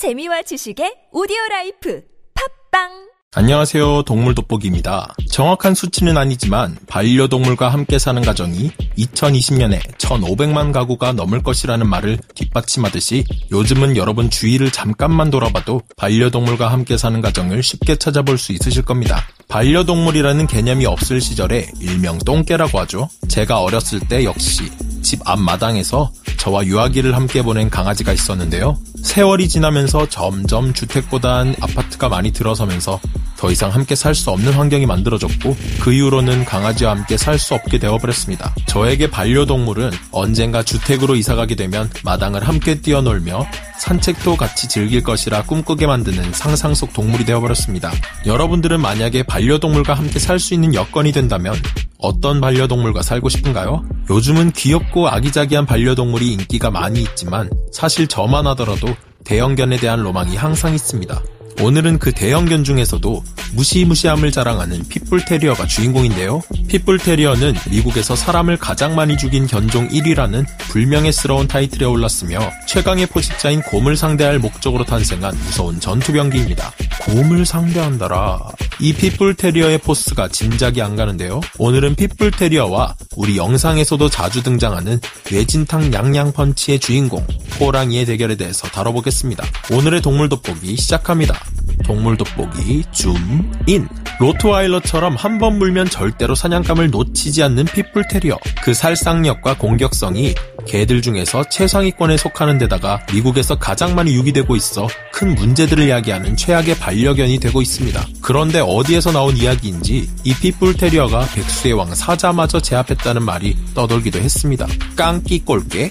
재미와 지식의 오디오 life 팟빵 안녕하세요. 동물 돋보기입니다. 정확한 수치는 아니지만 반려동물과 함께 사는 가정이 2020년에 1,500만 가구가 넘을 것이라는 말을 뒷받침하듯이 요즘은 여러분 주위를 잠깐만 돌아봐도 반려동물과 함께 사는 가정을 쉽게 찾아볼 수 있으실 겁니다. 반려동물이라는 개념이 없을 시절에 일명 똥개라고 하죠. 제가 어렸을 때 역시 집 앞마당에서 저와 유아기를 함께 보낸 강아지가 있었는데요. 세월이 지나면서 점점 주택보단 아파트가 많이 들어서면서 더 이상 함께 살 수 없는 환경이 만들어졌고 그 이후로는 강아지와 함께 살 수 없게 되어버렸습니다. 저에게 반려동물은 언젠가 주택으로 이사가게 되면 마당을 함께 뛰어놀며 산책도 같이 즐길 것이라 꿈꾸게 만드는 상상 속 동물이 되어버렸습니다. 여러분들은 만약에 반려동물과 함께 살 수 있는 여건이 된다면 어떤 반려동물과 살고 싶은가요? 요즘은 귀엽고 아기자기한 반려동물이 인기가 많이 있지만 사실 저만 하더라도 대형견에 대한 로망이 항상 있습니다. 오늘은 그 대형견 중에서도 무시무시함을 자랑하는 핏불테리어가 주인공인데요. 핏불테리어는 미국에서 사람을 가장 많이 죽인 견종 1위라는 불명예스러운 타이틀에 올랐으며 최강의 포식자인 곰을 상대할 목적으로 탄생한 무서운 전투병기입니다. 곰을 상대한다라. 이 핏불테리어의 포스가 짐작이 안 가는데요. 오늘은 핏불테리어와 우리 영상에서도 자주 등장하는 뇌진탕 양양펀치의 주인공 호랑이의 대결에 대해서 다뤄보겠습니다. 오늘의 동물 돋보기 시작합니다. 동물 돋보기 줌인 로트와일러처럼 한 번 물면 절대로 사냥감을 놓치지 않는 핏불테리어 그 살상력과 공격성이 개들 중에서 최상위권에 속하는 데다가 미국에서 가장 많이 유기되고 있어 큰 문제들을 야기하는 최악의 반려견이 되고 있습니다. 그런데 어디에서 나온 이야기인지 이 핏불테리어가 백수의 왕 사자마저 제압했다는 말이 떠돌기도 했습니다. 깡끼 꼴개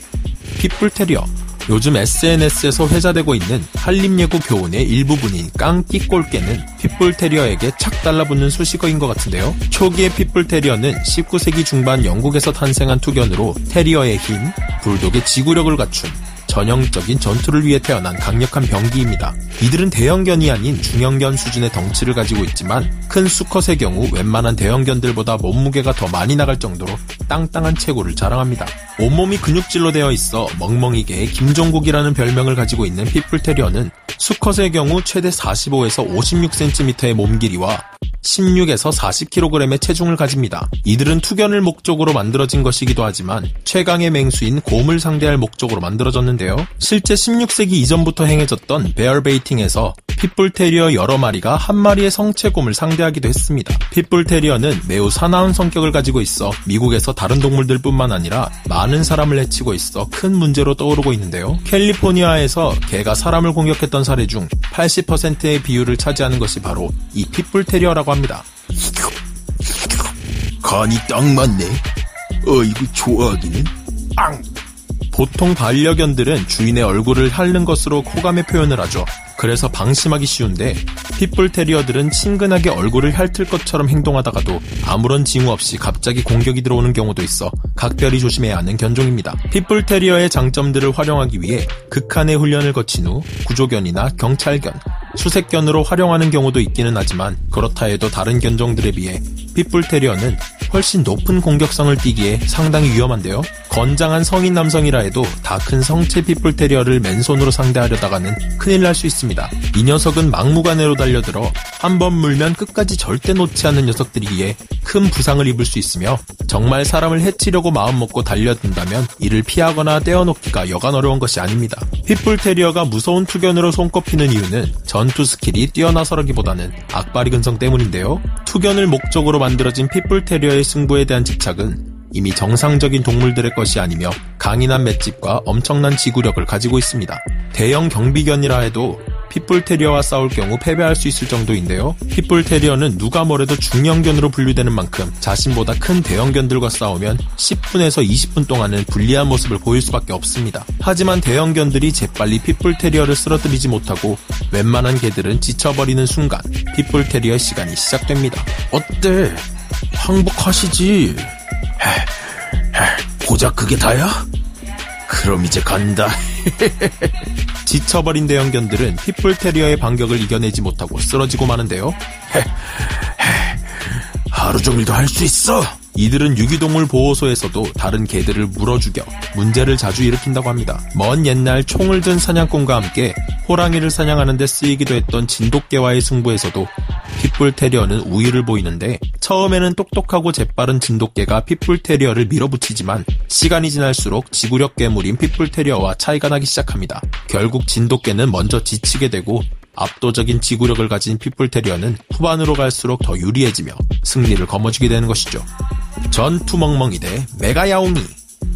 핏불테리어 요즘 SNS에서 회자되고 있는 한림예고 교훈의 일부분인 깡끼꼴개는 핏불테리어에게 착 달라붙는 수식어인 것 같은데요. 초기의 핏불테리어는 19세기 중반 영국에서 탄생한 투견으로 테리어의 힘, 불독의 지구력을 갖춘 전형적인 전투를 위해 태어난 강력한 병기입니다. 이들은 대형견이 아닌 중형견 수준의 덩치를 가지고 있지만 큰 수컷의 경우 웬만한 대형견들보다 몸무게가 더 많이 나갈 정도로 땅땅한 체구를 자랑합니다. 온몸이 근육질로 되어 있어 멍멍이계의 김종국이라는 별명을 가지고 있는 핏불테리어는 수컷의 경우 최대 45에서 56cm의 몸 길이와 16에서 40kg의 체중을 가집니다. 이들은 투견을 목적으로 만들어진 것이기도 하지만 최강의 맹수인 곰을 상대할 목적으로 만들어졌는데요. 실제 16세기 이전부터 행해졌던 베어베이팅에서 핏불테리어 여러 마리가 한 마리의 성체곰을 상대하기도 했습니다. 핏불테리어는 매우 사나운 성격을 가지고 있어 미국에서 다른 동물들뿐만 아니라 많은 사람을 해치고 있어 큰 문제로 떠오르고 있는데요. 캘리포니아에서 개가 사람을 공격했던 사례 중 80%의 비율을 차지하는 것이 바로 이 핏불 테리어라고 합니다. 간이 딱 맞네. 어이구 좋아하기는. 앙. 보통 반려견들은 주인의 얼굴을 핥는 것으로 호감의 표현을 하죠. 그래서 방심하기 쉬운데 핏불 테리어들은 친근하게 얼굴을 핥을 것처럼 행동하다가도 아무런 징후 없이 갑자기 공격이 들어오는 경우도 있어 각별히 조심해야 하는 견종입니다. 핏불 테리어의 장점들을 활용하기 위해 극한의 훈련을 거친 후 구조견이나 경찰견, 수색견으로 활용하는 경우도 있기는 하지만 그렇다 해도 다른 견종들에 비해 핏불 테리어는 훨씬 높은 공격성을 띠기에 상당히 위험한데요. 건장한 성인 남성이라 해도 다 큰 성체 핏불 테리어를 맨손으로 상대하려다가는 큰일 날 수 있습니다. 이 녀석은 막무가내로 달려들어 한 번 물면 끝까지 절대 놓지 않는 녀석들이기에 큰 부상을 입을 수 있으며 정말 사람을 해치려고 마음먹고 달려든다면 이를 피하거나 떼어놓기가 여간 어려운 것이 아닙니다. 핏불 테리어가 무서운 투견으로 손꼽히는 이유는 전투 skill이 뛰어나서라기보다는 악바리 근성 때문인데요. 투견을 목적으로 만들어진 핏불 테리어의 승부에 대한 집착은 이미 정상적인 동물들의 것이 아니며 강인한 맷집과 엄청난 지구력을 가지고 있습니다. 대형 경비견이라 해도 핏불테리어와 싸울 경우 패배할 수 있을 정도인데요. 핏불테리어는 누가 뭐래도 중형견으로 분류되는 만큼 자신보다 큰 대형견들과 싸우면 10분에서 20분 동안은 불리한 모습을 보일 수밖에 없습니다. 하지만 대형견들이 재빨리 핏불테리어를 쓰러뜨리지 못하고 웬만한 개들은 지쳐버리는 순간 핏불테리어 시간이 시작됩니다. 어때? 항복하시지. 헤, 헤, 고작 그게 다야? 그럼 이제 간다. 지쳐버린 대형견들은 핏불 테리어의 반격을 이겨내지 못하고 쓰러지고 마는데요. 하루 종일도 할수 있어. 이들은 유기동물 보호소에서도 다른 개들을 물어 죽여 문제를 자주 일으킨다고 합니다. 먼 옛날 총을 든 사냥꾼과 함께 호랑이를 사냥하는 데 쓰이기도 했던 진돗개와의 승부에서도 핏불 테리어는 우위를 보이는데 처음에는 똑똑하고 재빠른 진돗개가 핏불 테리어를 밀어붙이지만 시간이 지날수록 지구력 괴물인 핏불 테리어와 차이가 나기 시작합니다. 결국 진돗개는 먼저 지치게 되고 압도적인 지구력을 가진 핏불 테리어는 후반으로 갈수록 더 유리해지며 승리를 거머쥐게 되는 것이죠. 전투 멍멍이 대 메가 야오미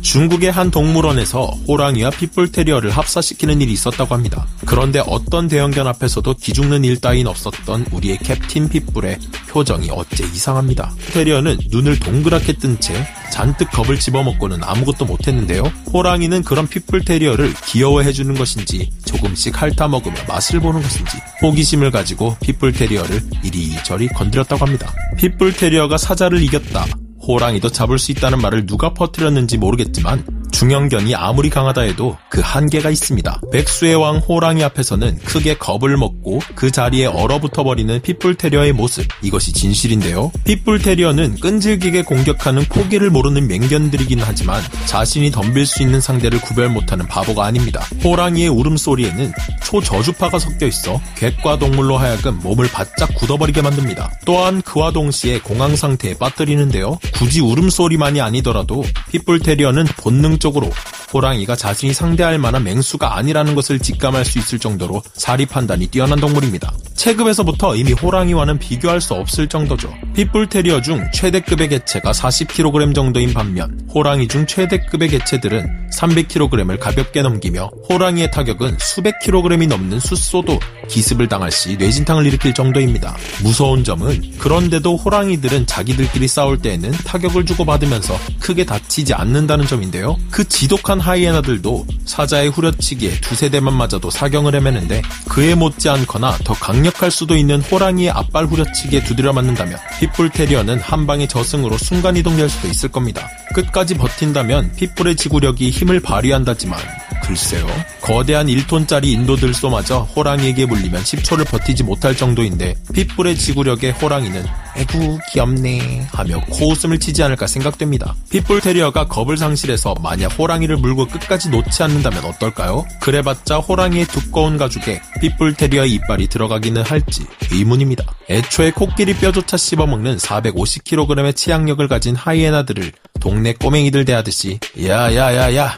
중국의 한 동물원에서 호랑이와 핏불테리어를 합사시키는 일이 있었다고 합니다. 그런데 어떤 대형견 앞에서도 기죽는 일 따윈 없었던 우리의 캡틴 핏불의 표정이 어째 이상합니다. 테리어는 눈을 동그랗게 뜬 채 잔뜩 겁을 집어먹고는 아무것도 못했는데요. 호랑이는 그런 핏불테리어를 귀여워해주는 것인지 조금씩 핥아먹으며 맛을 보는 것인지 호기심을 가지고 핏불테리어를 이리저리 건드렸다고 합니다. 핏불테리어가 사자를 이겼다. 호랑이도 잡을 수 있다는 말을 누가 퍼뜨렸는지 모르겠지만 중형견이 아무리 강하다 해도 그 한계가 있습니다. 백수의 왕 호랑이 앞에서는 크게 겁을 먹고 그 자리에 얼어붙어 버리는 핏불 테리어의 모습 이것이 진실인데요. 핏불 테리어는 끈질기게 공격하는 포기를 모르는 맹견들이긴 하지만 자신이 덤빌 수 있는 상대를 구별 못하는 바보가 아닙니다. 호랑이의 울음소리에는 초저주파가 섞여 있어 객과 동물로 하여금 몸을 바짝 굳어버리게 만듭니다. 또한 그와 동시에 공황 상태에 빠뜨리는데요. 굳이 울음소리만이 아니더라도 핏불 테리어는 본능 적으로 호랑이가 자신이 상대할 만한 맹수가 아니라는 것을 직감할 수 있을 정도로 사리 판단이 뛰어난 동물입니다. 체급에서부터 이미 호랑이와는 비교할 수 없을 정도죠. 핏불 테리어 중 최대급의 개체가 40kg 정도인 반면 호랑이 중 최대급의 개체들은 300kg을 가볍게 넘기며 호랑이의 타격은 수백 킬로그램이 넘는 숫소도 기습을 당할 시 뇌진탕을 일으킬 정도입니다. 무서운 점은 그런데도 호랑이들은 자기들끼리 싸울 때에는 타격을 주고받으면서 크게 다치지 않는다는 점인데요. 그 지독한 하이에나들도 사자의 후려치기에 두세 대만 맞아도 사경을 헤매는데 그에 못지않거나 더 강력할 수도 있는 호랑이의 앞발 후려치기에 두드려 맞는다면 핏불 테리어는 한 방의 저승으로 순간 이동될 수도 있을 겁니다. 끝까지 버틴다면 핏불의 지구력이 힘을 발휘한다지만 글쎄요. 거대한 1톤짜리 인도들 쏘마저 호랑이에게 물리면 10초를 버티지 못할 정도인데 핏불의 지구력에 호랑이는 에구 귀엽네 하며 코웃음을 치지 않을까 생각됩니다. 핏불 테리어가 겁을 상실해서 만약 호랑이를 물고 끝까지 놓지 않는다면 어떨까요? 그래봤자 호랑이의 두꺼운 가죽에 핏불 테리어의 이빨이 들어가기는 할지 의문입니다. 애초에 코끼리 뼈조차 씹어먹는 450kg의 치약력을 가진 하이에나들을 동네 꼬맹이들 대하듯이 야야야야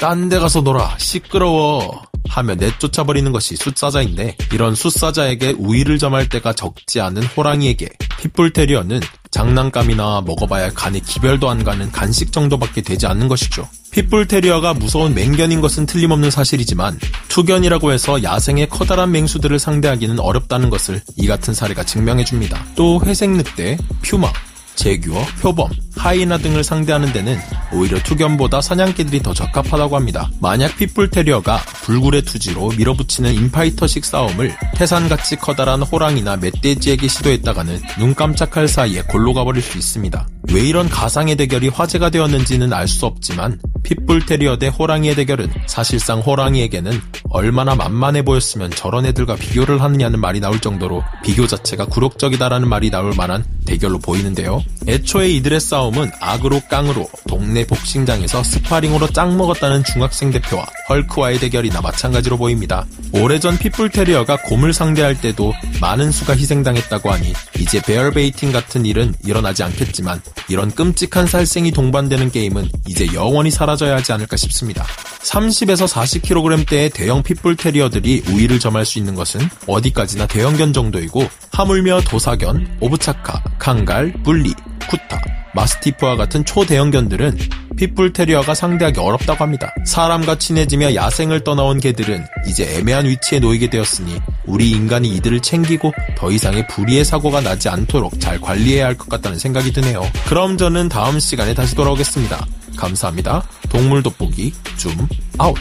딴 데 가서 놀아 시끄러워 하며 내쫓아버리는 것이 숫사자인데 이런 숫사자에게 우위를 점할 때가 적지 않은 호랑이에게 핏불 테리어는 장난감이나 먹어봐야 간에 기별도 안 가는 간식 정도밖에 되지 않는 것이죠. 핏불 테리어가 무서운 맹견인 것은 틀림없는 사실이지만 투견이라고 해서 야생의 커다란 맹수들을 상대하기는 어렵다는 것을 이 같은 사례가 증명해줍니다. 또 회색 늑대, 퓨마, 제규어, 표범, 하이나 등을 상대하는 데는 오히려 투견보다 사냥개들이 더 적합하다고 합니다. 만약 핏불 테리어가 불굴의 투지로 밀어붙이는 인파이터식 싸움을 태산같이 커다란 호랑이나 멧돼지에게 시도했다가는 눈 깜짝할 사이에 골로 가버릴 수 있습니다. 왜 이런 가상의 대결이 화제가 되었는지는 알 수 없지만 핏불 테리어 대 호랑이의 대결은 사실상 호랑이에게는 얼마나 만만해 보였으면 저런 애들과 비교를 하느냐는 말이 나올 정도로 비교 자체가 굴욕적이다라는 말이 나올 만한 대결로 보이는데요. 애초에 이들의 싸움은 악으로 깡으로 동네 복싱장에서 스파링으로 짱 먹었다는 중학생 대표와 헐크와의 대결이나 마찬가지로 보입니다. 오래전 핏불 테리어가 곰을 상대할 때도 많은 수가 희생당했다고 하니 이제 bear baiting 같은 일은 일어나지 않겠지만 이런 끔찍한 살생이 동반되는 게임은 이제 영원히 사라져야 하지 않을까 싶습니다. 30에서 40kg대의 대형 핏불 테리어들이 우위를 점할 수 있는 것은 어디까지나 대형견 정도이고 하물며 도사견, 오브차카, 칸갈, 불리, 쿠타, 마스티프와 같은 초대형견들은 핏불 테리어가 상대하기 어렵다고 합니다. 사람과 친해지며 야생을 떠나온 개들은 이제 애매한 위치에 놓이게 되었으니 우리 인간이 이들을 챙기고 더 이상의 불의의 사고가 나지 않도록 잘 관리해야 할 것 같다는 생각이 드네요. 그럼 저는 다음 시간에 다시 돌아오겠습니다. 감사합니다. 동물 돋보기 줌 아웃.